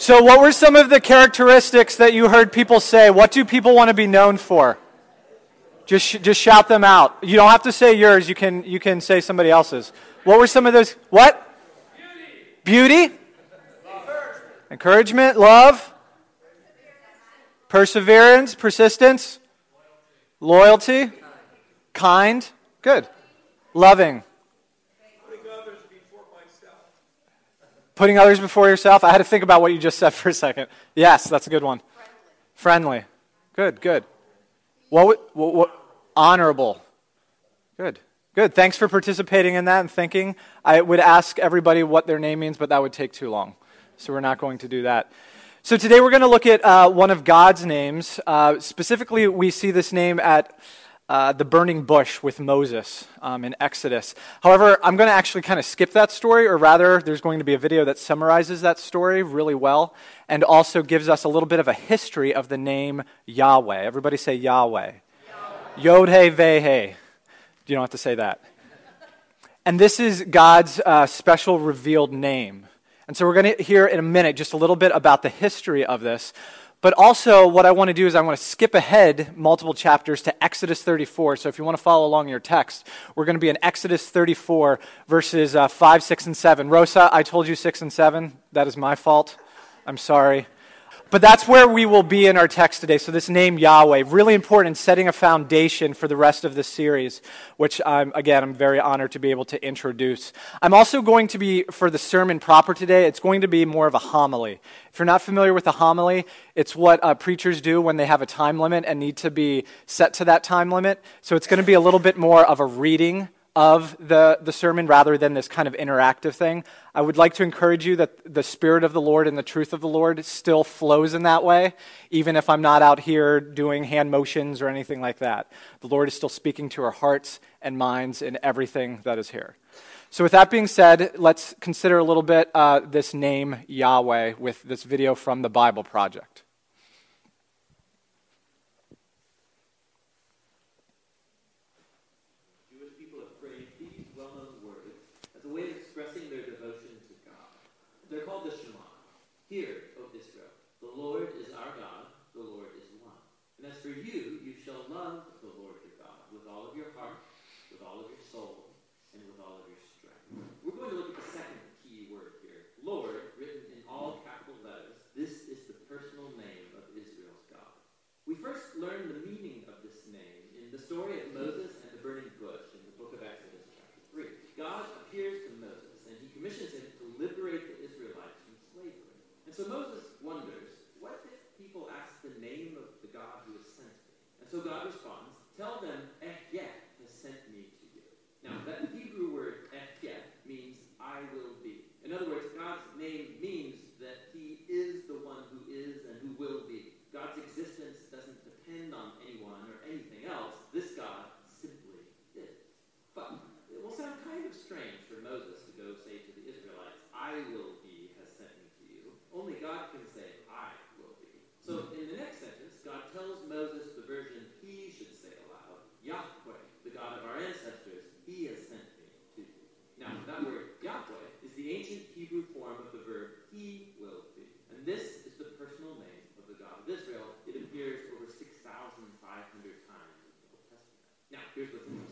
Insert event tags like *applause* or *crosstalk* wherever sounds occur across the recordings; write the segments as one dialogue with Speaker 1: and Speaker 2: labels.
Speaker 1: So, what were some of the characteristics that you heard people say? What do people want to be known for? Just, just shout them out. You don't have to say yours. You can, you can say somebody else's. What were some of those? What? Beauty. Beauty? Encouragement. Love. Perseverance. Persistence. Loyalty. Kind. Good. Loving. Putting others before yourself. I had to think about what you just said *laughs* for a second. Yes, that's a good one. Friendly. Good, good. What, what, what honorable. Good. Good. Thanks for participating in that and thinking. I would ask everybody what their name means, but that would take too long. So we're not going to do that. So today we're going to look at uh, one of God's names. Uh, specifically, we see this name at uh, the burning bush with Moses um, in Exodus. However, I'm going to actually kind of skip that story, or rather, there's going to be a video that summarizes that story really well and also gives us a little bit of a history of the name Yahweh. Everybody say Yahweh. Yahweh. Yod He Ve He. You don't have to say that. And this is God's uh, special revealed name. And so we're going to hear in a minute just a little bit about the history of this. But also, what I want to do is I want to skip ahead multiple chapters to Exodus 34. So if you want to follow along your text, we're going to be in Exodus 34, verses uh, 5, 6, and 7. Rosa, I told you 6 and 7. That is my fault. I'm sorry. But that's where we will be in our text today. So, this name Yahweh, really important in setting a foundation for the rest of the series, which, I'm, again, I'm very honored to be able to introduce. I'm also going to be, for the sermon proper today, it's going to be more of a homily. If you're not familiar with a homily, it's what uh, preachers do when they have a time limit and need to be set to that time limit. So, it's going to be a little bit more of a reading of the, the sermon rather than this kind of interactive thing. I would like to encourage you that the Spirit of the Lord and the truth of the Lord still flows in that way, even if I'm not out here doing hand motions or anything like that. The Lord is still speaking to our hearts and minds in everything that is here. So, with that being said, let's consider a little bit uh, this name Yahweh with this video from the Bible Project.
Speaker 2: Said Yahuwah. It's simply a visual reminder to say the word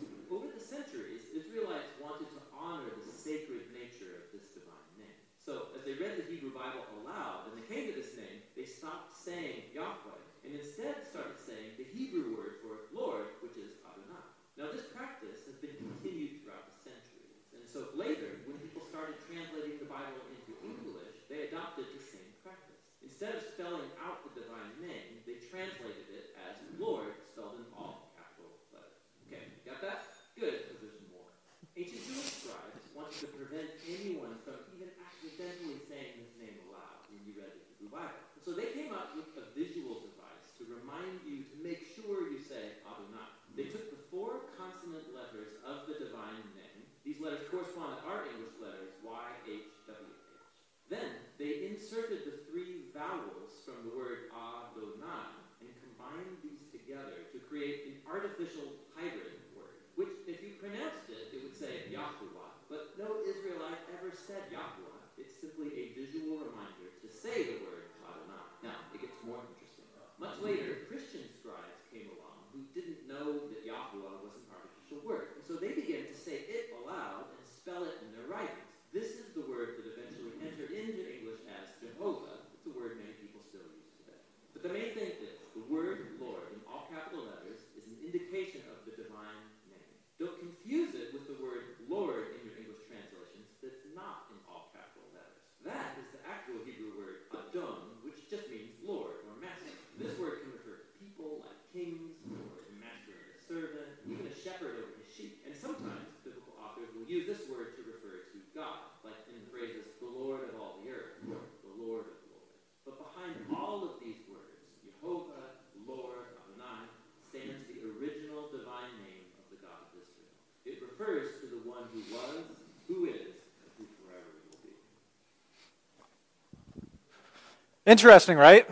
Speaker 1: Interesting, right?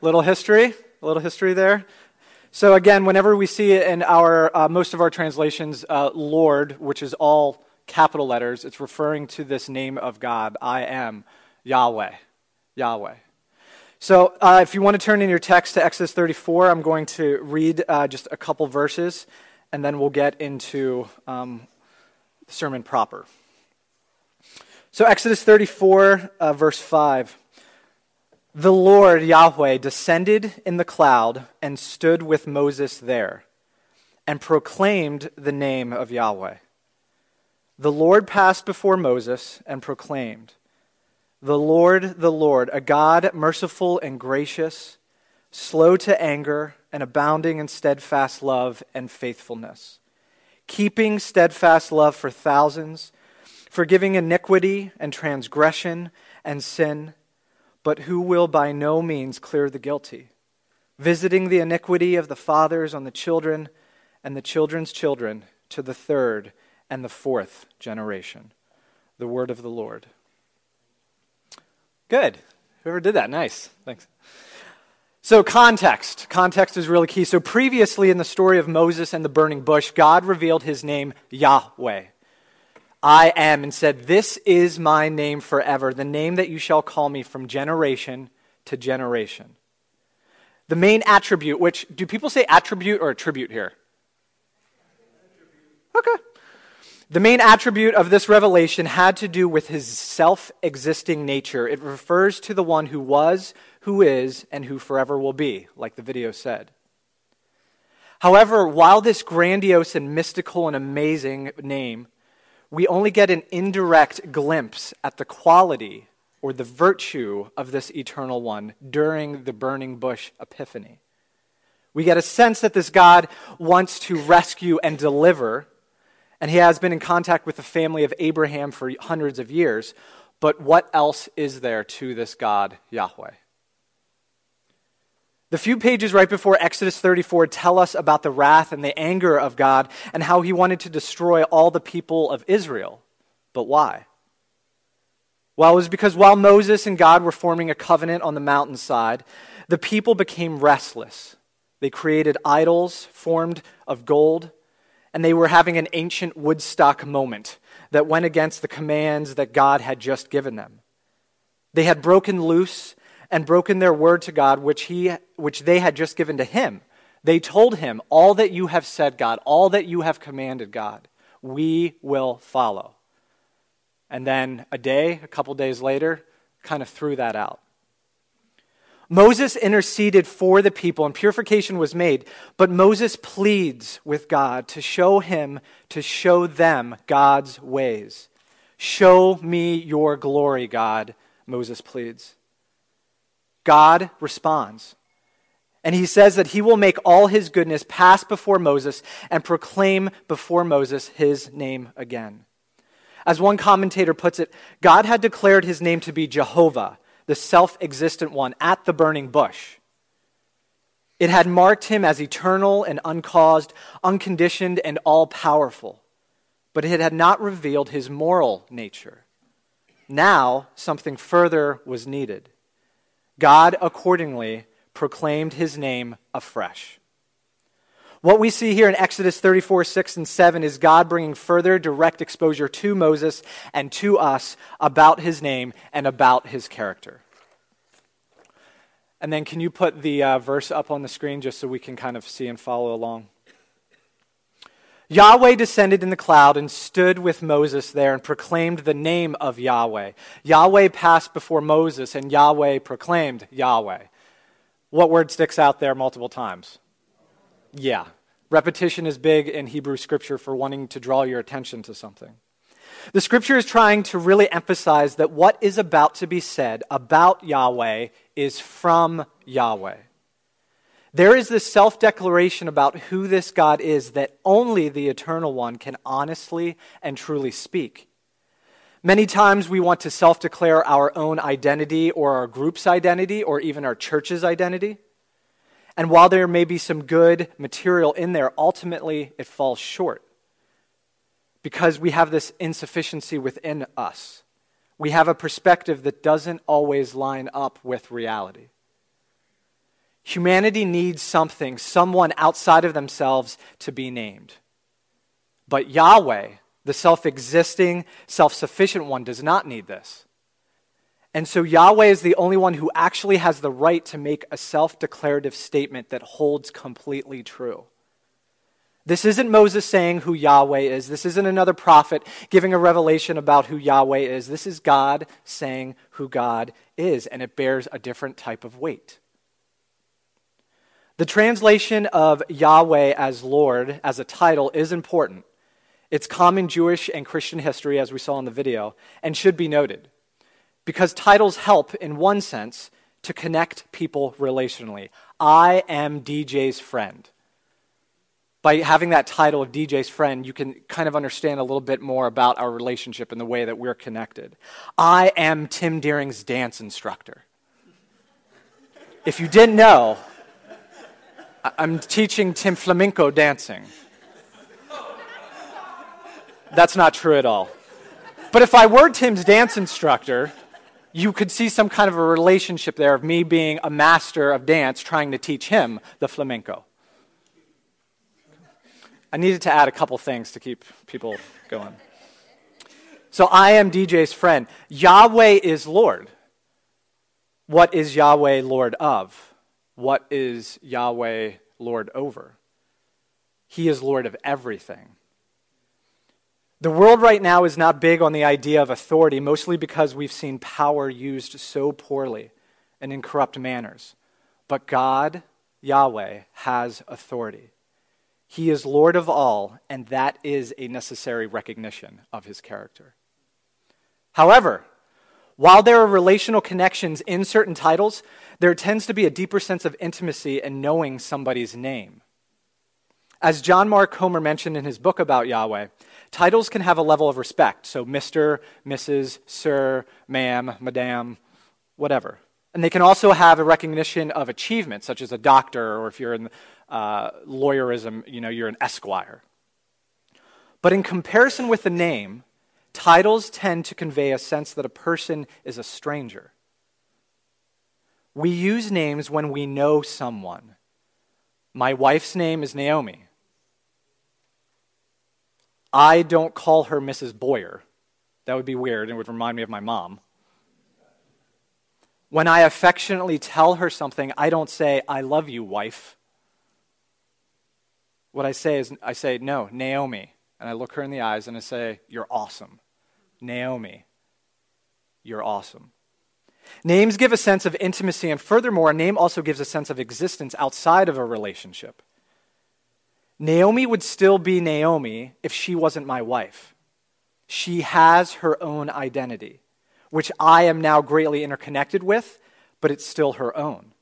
Speaker 1: Little history, a little history there. So again, whenever we see it in our uh, most of our translations, uh, Lord, which is all capital letters, it's referring to this name of God. I am Yahweh, Yahweh. So uh, if you want to turn in your text to Exodus 34, I'm going to read uh, just a couple verses, and then we'll get into um, the sermon proper. So Exodus 34, uh, verse 5. The Lord Yahweh descended in the cloud and stood with Moses there and proclaimed the name of Yahweh. The Lord passed before Moses and proclaimed, The Lord, the Lord, a God merciful and gracious, slow to anger, and abounding in steadfast love and faithfulness, keeping steadfast love for thousands, forgiving iniquity and transgression and sin but who will by no means clear the guilty, visiting the iniquity of the fathers on the children and the children's children to the third and the fourth generation. The word of the Lord. Good. Whoever did that, nice. Thanks. So, context. Context is really key. So, previously in the story of Moses and the burning bush, God revealed his name Yahweh. I am, and said, This is my name forever, the name that you shall call me from generation to generation. The main attribute, which, do people say attribute or attribute here? Okay. The main attribute of this revelation had to do with his self existing nature. It refers to the one who was, who is, and who forever will be, like the video said. However, while this grandiose and mystical and amazing name we only get an indirect glimpse at the quality or the virtue of this eternal one during the burning bush epiphany. We get a sense that this God wants to rescue and deliver, and he has been in contact with the family of Abraham for hundreds of years. But what else is there to this God, Yahweh? The few pages right before Exodus 34 tell us about the wrath and the anger of God and how he wanted to destroy all the people of Israel. But why? Well, it was because while Moses and God were forming a covenant on the mountainside, the people became restless. They created idols formed of gold, and they were having an ancient Woodstock moment that went against the commands that God had just given them. They had broken loose and broken their word to God, which, he, which they had just given to him. They told him, All that you have said, God, all that you have commanded, God, we will follow. And then a day, a couple days later, kind of threw that out. Moses interceded for the people and purification was made, but Moses pleads with God to show him, to show them God's ways. Show me your glory, God, Moses pleads. God responds. And he says that he will make all his goodness pass before Moses and proclaim before Moses his name again. As one commentator puts it, God had declared his name to be Jehovah, the self existent one, at the burning bush. It had marked him as eternal and uncaused, unconditioned, and all powerful, but it had not revealed his moral nature. Now, something further was needed. God accordingly proclaimed his name afresh. What we see here in Exodus 34, 6, and 7 is God bringing further direct exposure to Moses and to us about his name and about his character. And then, can you put the uh, verse up on the screen just so we can kind of see and follow along? Yahweh descended in the cloud and stood with Moses there and proclaimed the name of Yahweh. Yahweh passed before Moses and Yahweh proclaimed Yahweh. What word sticks out there multiple times? Yeah. Repetition is big in Hebrew scripture for wanting to draw your attention to something. The scripture is trying to really emphasize that what is about to be said about Yahweh is from Yahweh. There is this self declaration about who this God is that only the Eternal One can honestly and truly speak. Many times we want to self declare our own identity or our group's identity or even our church's identity. And while there may be some good material in there, ultimately it falls short because we have this insufficiency within us. we have a perspective that doesn't always line up with reality. Humanity needs something, someone outside of themselves to be named. But Yahweh, the self existing, self sufficient one, does not need this. And so Yahweh is the only one who actually has the right to make a self declarative statement that holds completely true. This isn't Moses saying who Yahweh is. This isn't another prophet giving a revelation about who Yahweh is. This is God saying who God is, and it bears a different type of weight. The translation of Yahweh as Lord, as a title, is important. It's common Jewish and Christian history, as we saw in the video, and should be noted. Because titles help, in one sense, to connect people relationally. I am DJ's friend by having that title of DJ's friend, you can kind of understand a little bit more about our relationship and the way that we're connected. I am Tim Deering's dance instructor. If you didn't know, I'm teaching Tim flamenco dancing. That's not true at all. But if I were Tim's dance instructor, you could see some kind of a relationship there of me being a master of dance trying to teach him the flamenco. I needed to add a couple things to keep people going. So I am DJ's friend. Yahweh is Lord. What is Yahweh Lord of? What is Yahweh Lord over? He is Lord of everything. The world right now is not big on the idea of authority, mostly because we've seen power used so poorly and in corrupt manners. But God, Yahweh, has authority. He is Lord of all, and that is a necessary recognition of his character. However, while there are relational connections in certain titles, there tends to be a deeper sense of intimacy in knowing somebody's name. As John Mark Comer mentioned in his book about Yahweh, titles can have a level of respect. So, Mr., Mrs., Sir, Ma'am, Madame, whatever. And they can also have a recognition of achievement, such as a doctor, or if you're in uh, lawyerism, you know, you're an esquire. But in comparison with the name, titles tend to convey a sense that a person is a stranger. We use names when we know someone. My wife's name is Naomi. I don't call her Mrs. Boyer. That would be weird and would remind me of my mom. When I affectionately tell her something, I don't say, I love you, wife. What I say is, I say, no, Naomi. And I look her in the eyes and I say, You're awesome. Naomi, you're awesome. Names give a sense of intimacy, and furthermore, a name also gives a sense of existence outside of a relationship. Naomi would still be Naomi if she wasn't my wife. She has her own identity, which I am now greatly interconnected with, but it's still her own.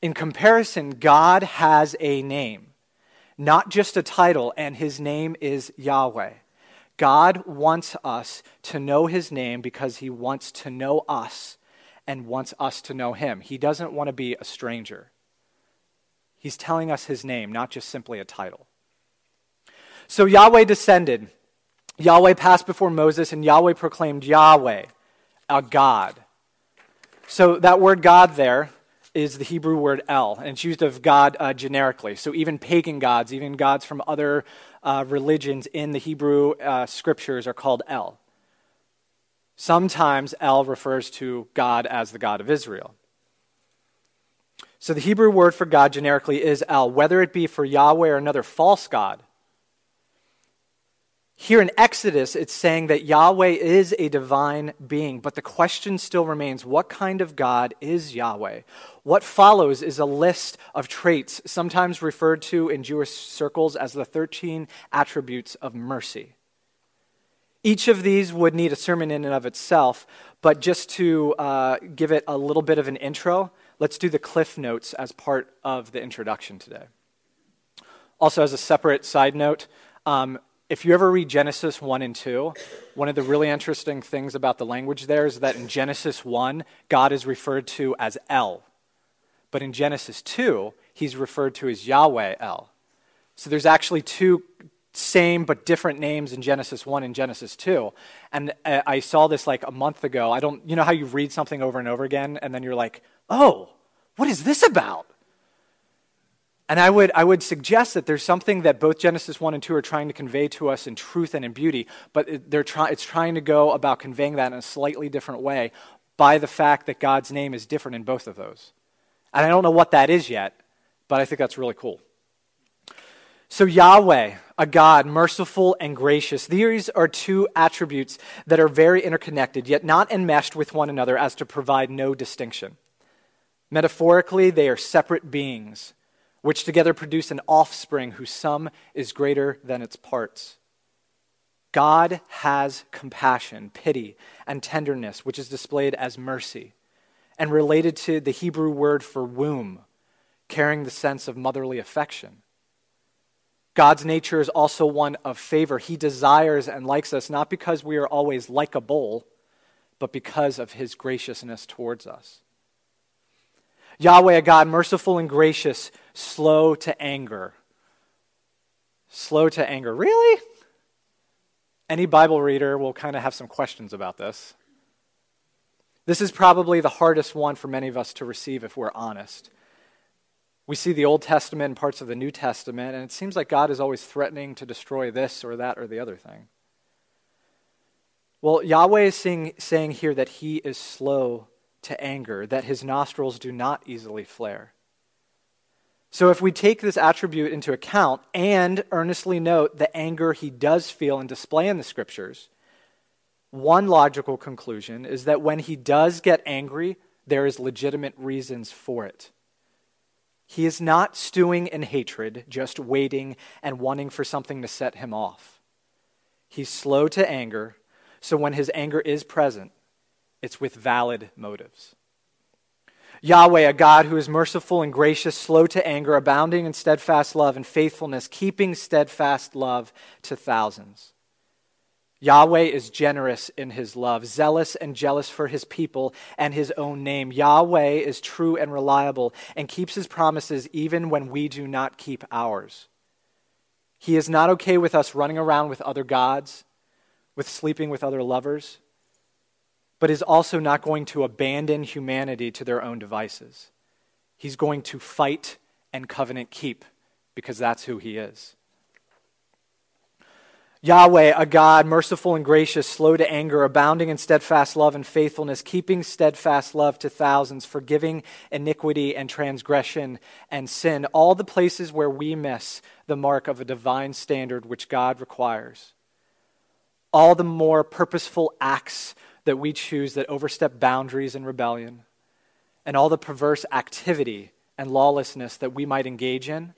Speaker 1: In comparison, God has a name not just a title, and his name is Yahweh. God wants us to know his name because he wants to know us and wants us to know him. He doesn't want to be a stranger. He's telling us his name, not just simply a title. So Yahweh descended. Yahweh passed before Moses, and Yahweh proclaimed Yahweh, a God. So that word God there is the Hebrew word El, and it's used of God uh, generically. So even pagan gods, even gods from other uh, religions in the Hebrew uh, scriptures are called El. Sometimes El refers to God as the God of Israel. So the Hebrew word for God generically is El, whether it be for Yahweh or another false God. Here in Exodus, it's saying that Yahweh is a divine being, but the question still remains what kind of God is Yahweh? What follows is a list of traits, sometimes referred to in Jewish circles as the 13 attributes of mercy. Each of these would need a sermon in and of itself, but just to uh, give it a little bit of an intro, let's do the cliff notes as part of the introduction today. Also, as a separate side note, um, if you ever read Genesis 1 and 2, one of the really interesting things about the language there is that in Genesis 1, God is referred to as El. But in Genesis 2, he's referred to as Yahweh El. So there's actually two same but different names in Genesis 1 and Genesis 2. And uh, I saw this like a month ago. I don't, you know how you read something over and over again and then you're like, oh, what is this about? And I would, I would suggest that there's something that both Genesis 1 and 2 are trying to convey to us in truth and in beauty, but they're try, it's trying to go about conveying that in a slightly different way by the fact that God's name is different in both of those. And I don't know what that is yet, but I think that's really cool. So, Yahweh, a God, merciful and gracious, these are two attributes that are very interconnected, yet not enmeshed with one another as to provide no distinction. Metaphorically, they are separate beings which together produce an offspring whose sum is greater than its parts. God has compassion, pity, and tenderness, which is displayed as mercy, and related to the Hebrew word for womb, carrying the sense of motherly affection. God's nature is also one of favor. He desires and likes us not because we are always likable, but because of his graciousness towards us. Yahweh, a God merciful and gracious, slow to anger. Slow to anger. Really? Any Bible reader will kind of have some questions about this. This is probably the hardest one for many of us to receive if we're honest. We see the Old Testament and parts of the New Testament, and it seems like God is always threatening to destroy this or that or the other thing. Well, Yahweh is saying, saying here that he is slow to anger, that his nostrils do not easily flare. So, if we take this attribute into account and earnestly note the anger he does feel and display in the scriptures, one logical conclusion is that when he does get angry, there is legitimate reasons for it. He is not stewing in hatred, just waiting and wanting for something to set him off. He's slow to anger, so when his anger is present, it's with valid motives. Yahweh, a God who is merciful and gracious, slow to anger, abounding in steadfast love and faithfulness, keeping steadfast love to thousands. Yahweh is generous in his love, zealous and jealous for his people and his own name. Yahweh is true and reliable and keeps his promises even when we do not keep ours. He is not okay with us running around with other gods, with sleeping with other lovers but is also not going to abandon humanity to their own devices. He's going to fight and covenant keep because that's who he is. Yahweh, a God merciful and gracious, slow to anger, abounding in steadfast love and faithfulness, keeping steadfast love to thousands, forgiving iniquity and transgression and sin, all the places where we miss the mark of a divine standard which God requires. All the more purposeful acts that we choose that overstep boundaries and rebellion, and all the perverse activity and lawlessness that we might engage in,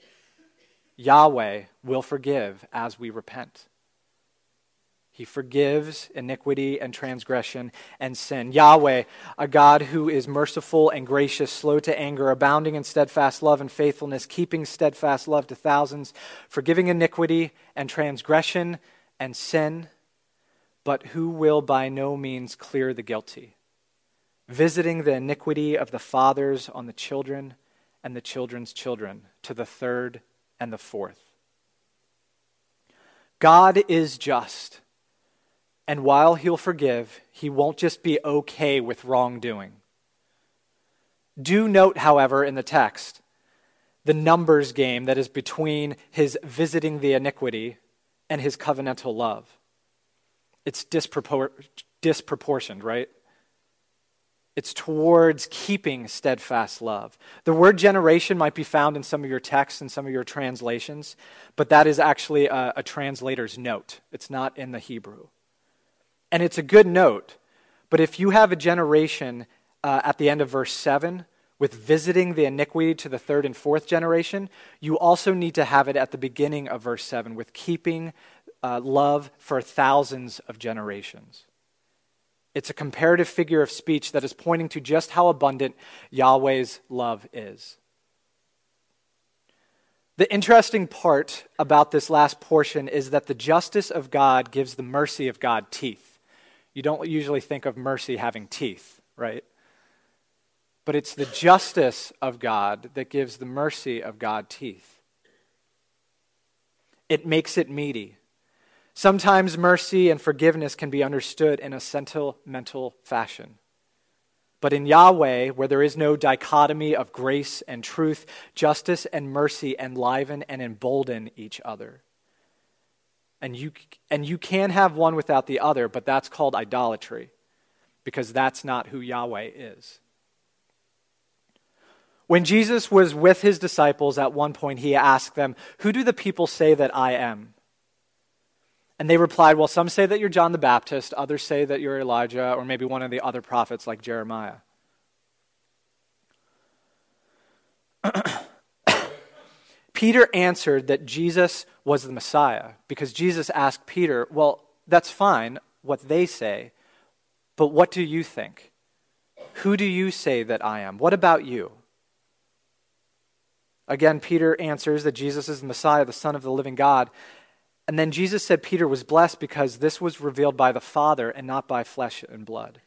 Speaker 1: Yahweh will forgive as we repent. He forgives iniquity and transgression and sin. Yahweh, a God who is merciful and gracious, slow to anger, abounding in steadfast love and faithfulness, keeping steadfast love to thousands, forgiving iniquity and transgression and sin but who will by no means clear the guilty, visiting the iniquity of the fathers on the children and the children's children to the third and the fourth. God is just, and while he'll forgive, he won't just be okay with wrongdoing. Do note, however, in the text, the numbers game that is between his visiting the iniquity and his covenantal love it's dispropor- disproportioned, right? It's towards keeping steadfast love. The word generation might be found in some of your texts and some of your translations, but that is actually a, a translator's note. It's not in the Hebrew. And it's a good note, but if you have a generation uh, at the end of verse 7 with visiting the iniquity to the third and fourth generation, you also need to have it at the beginning of verse 7 with keeping uh, love for thousands of generations. It's a comparative figure of speech that is pointing to just how abundant Yahweh's love is. The interesting part about this last portion is that the justice of God gives the mercy of God teeth. You don't usually think of mercy having teeth, right? But it's the justice of God that gives the mercy of God teeth. it makes it meaty. Sometimes mercy and forgiveness can be understood in a sentimental fashion. But in Yahweh, where there is no dichotomy of grace and truth, justice and mercy enliven and embolden each other. And you, and you can have one without the other, but that's called idolatry, because that's not who Yahweh is. When Jesus was with his disciples at one point, he asked them, Who do the people say that I am? And they replied, Well, some say that you're John the Baptist, others say that you're Elijah, or maybe one of the other prophets like Jeremiah. *coughs* Peter answered that Jesus was the Messiah because Jesus asked Peter, Well, that's fine, what they say, but what do you think? Who do you say that I am? What about you? Again, Peter answers that Jesus is the Messiah, the Son of the living God. And then Jesus said Peter was blessed because this was revealed by the Father and not by flesh and blood.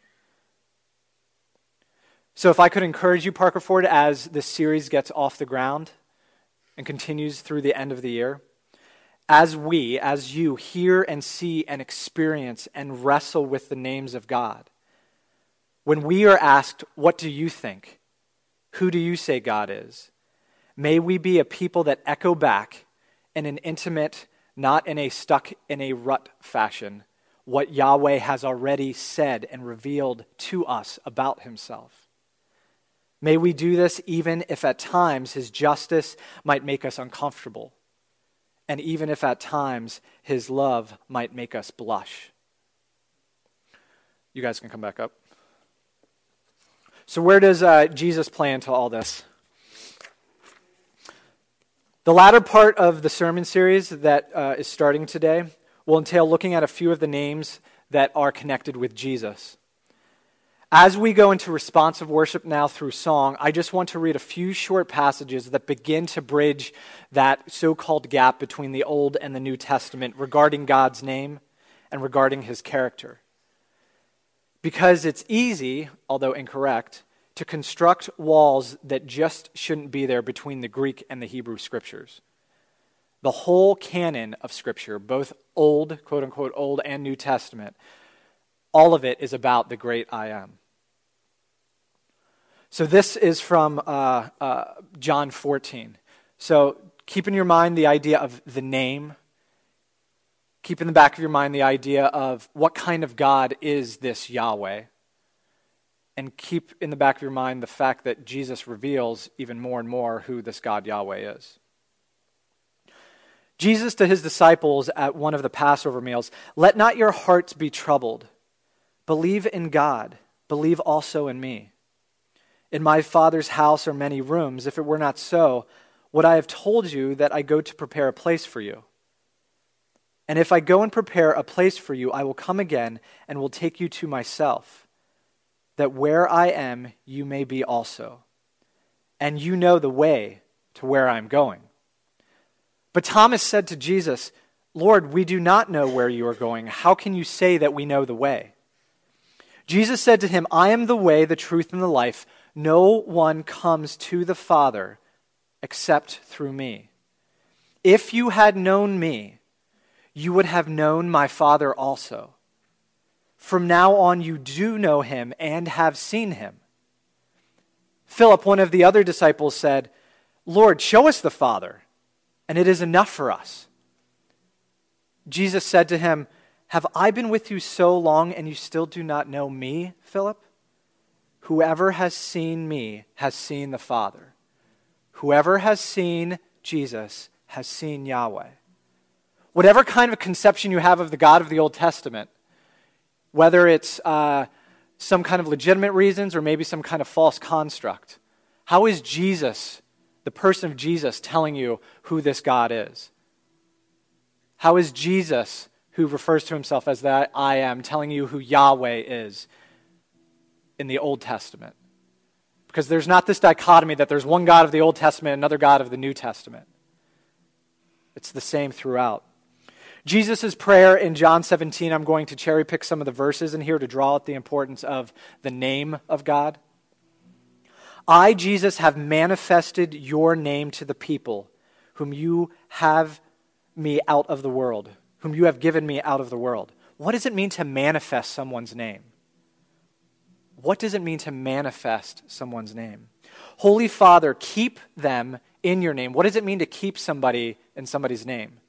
Speaker 1: So, if I could encourage you, Parker Ford, as this series gets off the ground and continues through the end of the year, as we, as you, hear and see and experience and wrestle with the names of God, when we are asked, What do you think? Who do you say God is? May we be a people that echo back in an intimate, not in a stuck in a rut fashion, what Yahweh has already said and revealed to us about himself. May we do this even if at times his justice might make us uncomfortable, and even if at times his love might make us blush. You guys can come back up. So, where does uh, Jesus play into all this? The latter part of the sermon series that uh, is starting today will entail looking at a few of the names that are connected with Jesus. As we go into responsive worship now through song, I just want to read a few short passages that begin to bridge that so called gap between the Old and the New Testament regarding God's name and regarding his character. Because it's easy, although incorrect, to construct walls that just shouldn't be there between the Greek and the Hebrew scriptures. The whole canon of Scripture, both Old, quote unquote, Old and New Testament, all of it is about the great I am. So this is from uh, uh, John 14. So keep in your mind the idea of the name. Keep in the back of your mind the idea of what kind of God is this Yahweh. And keep in the back of your mind the fact that Jesus reveals even more and more who this God Yahweh is. Jesus to his disciples at one of the Passover meals, let not your hearts be troubled. Believe in God, believe also in me. In my Father's house are many rooms. If it were not so, would I have told you that I go to prepare a place for you? And if I go and prepare a place for you, I will come again and will take you to myself, that where I am, you may be also. And you know the way to where I am going. But Thomas said to Jesus, Lord, we do not know where you are going. How can you say that we know the way? Jesus said to him, I am the way, the truth, and the life. No one comes to the Father except through me. If you had known me, you would have known my Father also. From now on, you do know him and have seen him. Philip, one of the other disciples, said, Lord, show us the Father, and it is enough for us. Jesus said to him, have I been with you so long and you still do not know me, Philip? Whoever has seen me has seen the Father. Whoever has seen Jesus has seen Yahweh. Whatever kind of conception you have of the God of the Old Testament, whether it's uh, some kind of legitimate reasons or maybe some kind of false construct, how is Jesus, the person of Jesus, telling you who this God is? How is Jesus who refers to himself as that I am, telling you who Yahweh is in the Old Testament. Because there's not this dichotomy that there's one God of the Old Testament, another God of the New Testament. It's the same throughout. Jesus' prayer in John 17, I'm going to cherry pick some of the verses in here to draw out the importance of the name of God. I, Jesus, have manifested your name to the people whom you have me out of the world, whom you have given me out of the world. What does it mean to manifest someone's name? What does it mean to manifest someone's name? Holy Father, keep them in your name. What does it mean to keep somebody in somebody's name?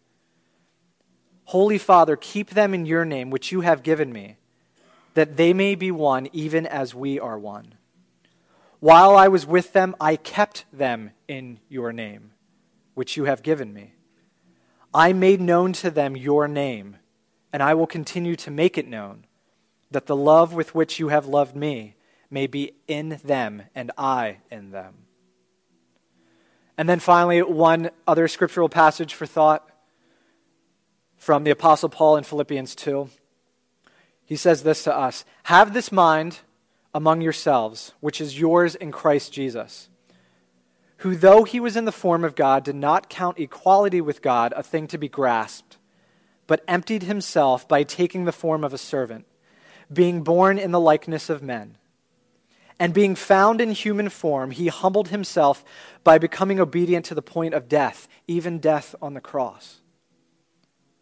Speaker 1: Holy Father, keep them in your name, which you have given me, that they may be one, even as we are one. While I was with them, I kept them in your name, which you have given me. I made known to them your name, and I will continue to make it known, that the love with which you have loved me may be in them, and I in them. And then finally, one other scriptural passage for thought from the Apostle Paul in Philippians 2. He says this to us Have this mind among yourselves, which is yours in Christ Jesus, who, though he was in the form of God, did not count equality with God a thing to be grasped, but emptied himself by taking the form of a servant, being born in the likeness of men. And being found in human form, he humbled himself by becoming obedient to the point of death, even death on the cross.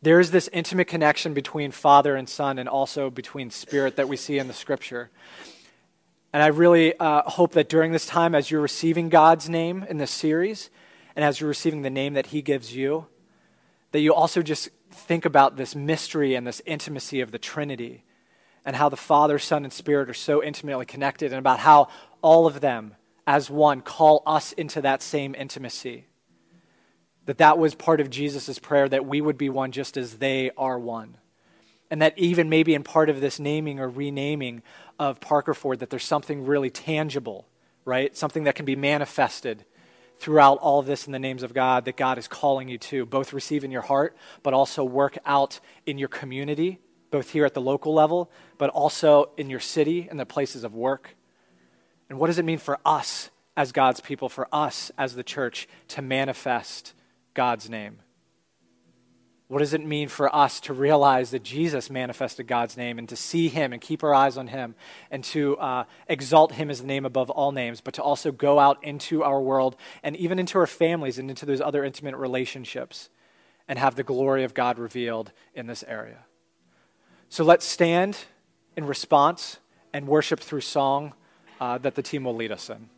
Speaker 1: There is this intimate connection between Father and Son and also between Spirit that we see in the Scripture. And I really uh, hope that during this time, as you're receiving God's name in this series, and as you're receiving the name that He gives you, that you also just think about this mystery and this intimacy of the Trinity and how the Father, Son, and Spirit are so intimately connected, and about how all of them, as one, call us into that same intimacy that that was part of Jesus' prayer that we would be one just as they are one. And that even maybe in part of this naming or renaming of Parker Ford, that there's something really tangible, right? Something that can be manifested throughout all this in the names of God that God is calling you to, both receive in your heart, but also work out in your community, both here at the local level, but also in your city and the places of work. And what does it mean for us as God's people, for us as the church to manifest God's name? What does it mean for us to realize that Jesus manifested God's name and to see him and keep our eyes on him and to uh, exalt him as the name above all names, but to also go out into our world and even into our families and into those other intimate relationships and have the glory of God revealed in this area? So let's stand in response and worship through song uh, that the team will lead us in.